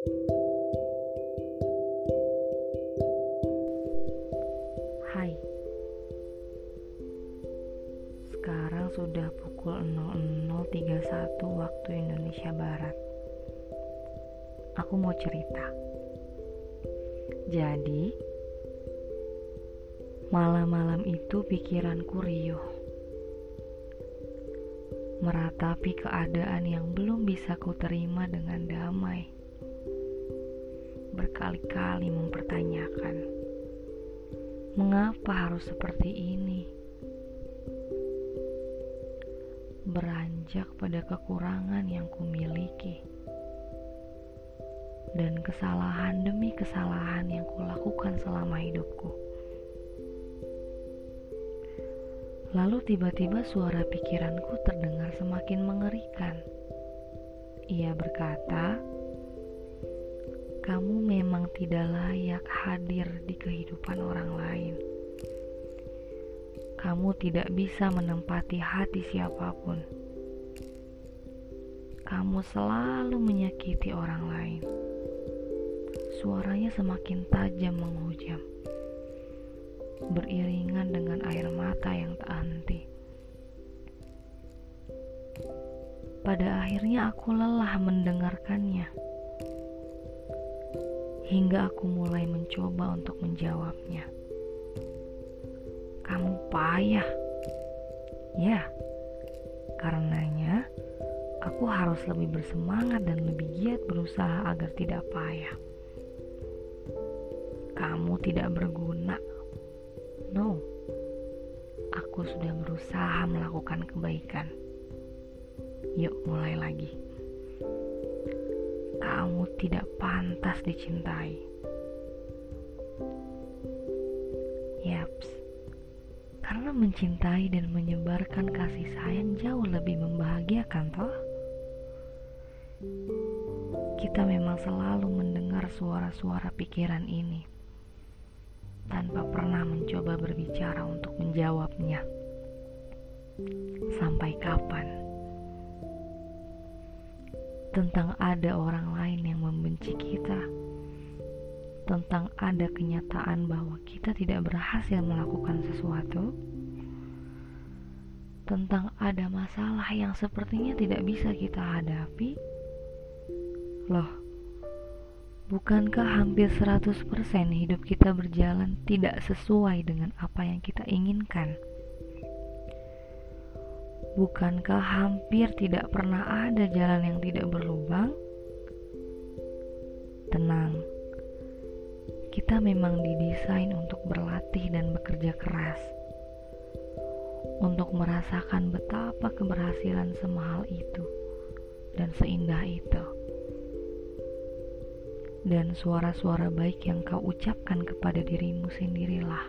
Hai. Sekarang sudah pukul 00.31 waktu Indonesia Barat. Aku mau cerita. Jadi Malam-malam itu pikiranku riuh. Meratapi keadaan yang belum bisa ku terima dengan damai Berkali-kali mempertanyakan Mengapa harus seperti ini? Beranjak pada kekurangan yang kumiliki dan kesalahan demi kesalahan yang kulakukan selama hidupku. Lalu tiba-tiba suara pikiranku terdengar semakin mengerikan. Ia berkata, kamu memang tidak layak hadir di kehidupan orang lain. Kamu tidak bisa menempati hati siapa pun. Kamu selalu menyakiti orang lain. Suaranya semakin tajam menghujam, beriringan dengan air mata yang tak henti. Pada akhirnya aku lelah mendengarkannya hingga aku mulai mencoba untuk menjawabnya. Kamu payah. Ya, karenanya aku harus lebih bersemangat dan lebih giat berusaha agar tidak payah. Kamu tidak berguna. No, aku sudah berusaha melakukan kebaikan. Yuk, mulai lagi kamu tidak pantas dicintai. Yaps, karena mencintai dan menyebarkan kasih sayang jauh lebih membahagiakan toh. Kita memang selalu mendengar suara-suara pikiran ini tanpa pernah mencoba berbicara untuk menjawabnya. Sampai kapan? Tentang ada orang lain yang membenci kita, tentang ada kenyataan bahwa kita tidak berhasil melakukan sesuatu, tentang ada masalah yang sepertinya tidak bisa kita hadapi. Loh, bukankah hampir 100% hidup kita berjalan tidak sesuai dengan apa yang kita inginkan? Bukankah hampir tidak pernah ada jalan yang tidak berlubang? Tenang, kita memang didesain untuk berlatih dan bekerja keras, untuk merasakan betapa keberhasilan semahal itu dan seindah itu. Dan suara-suara baik yang kau ucapkan kepada dirimu sendirilah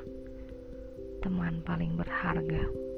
teman paling berharga.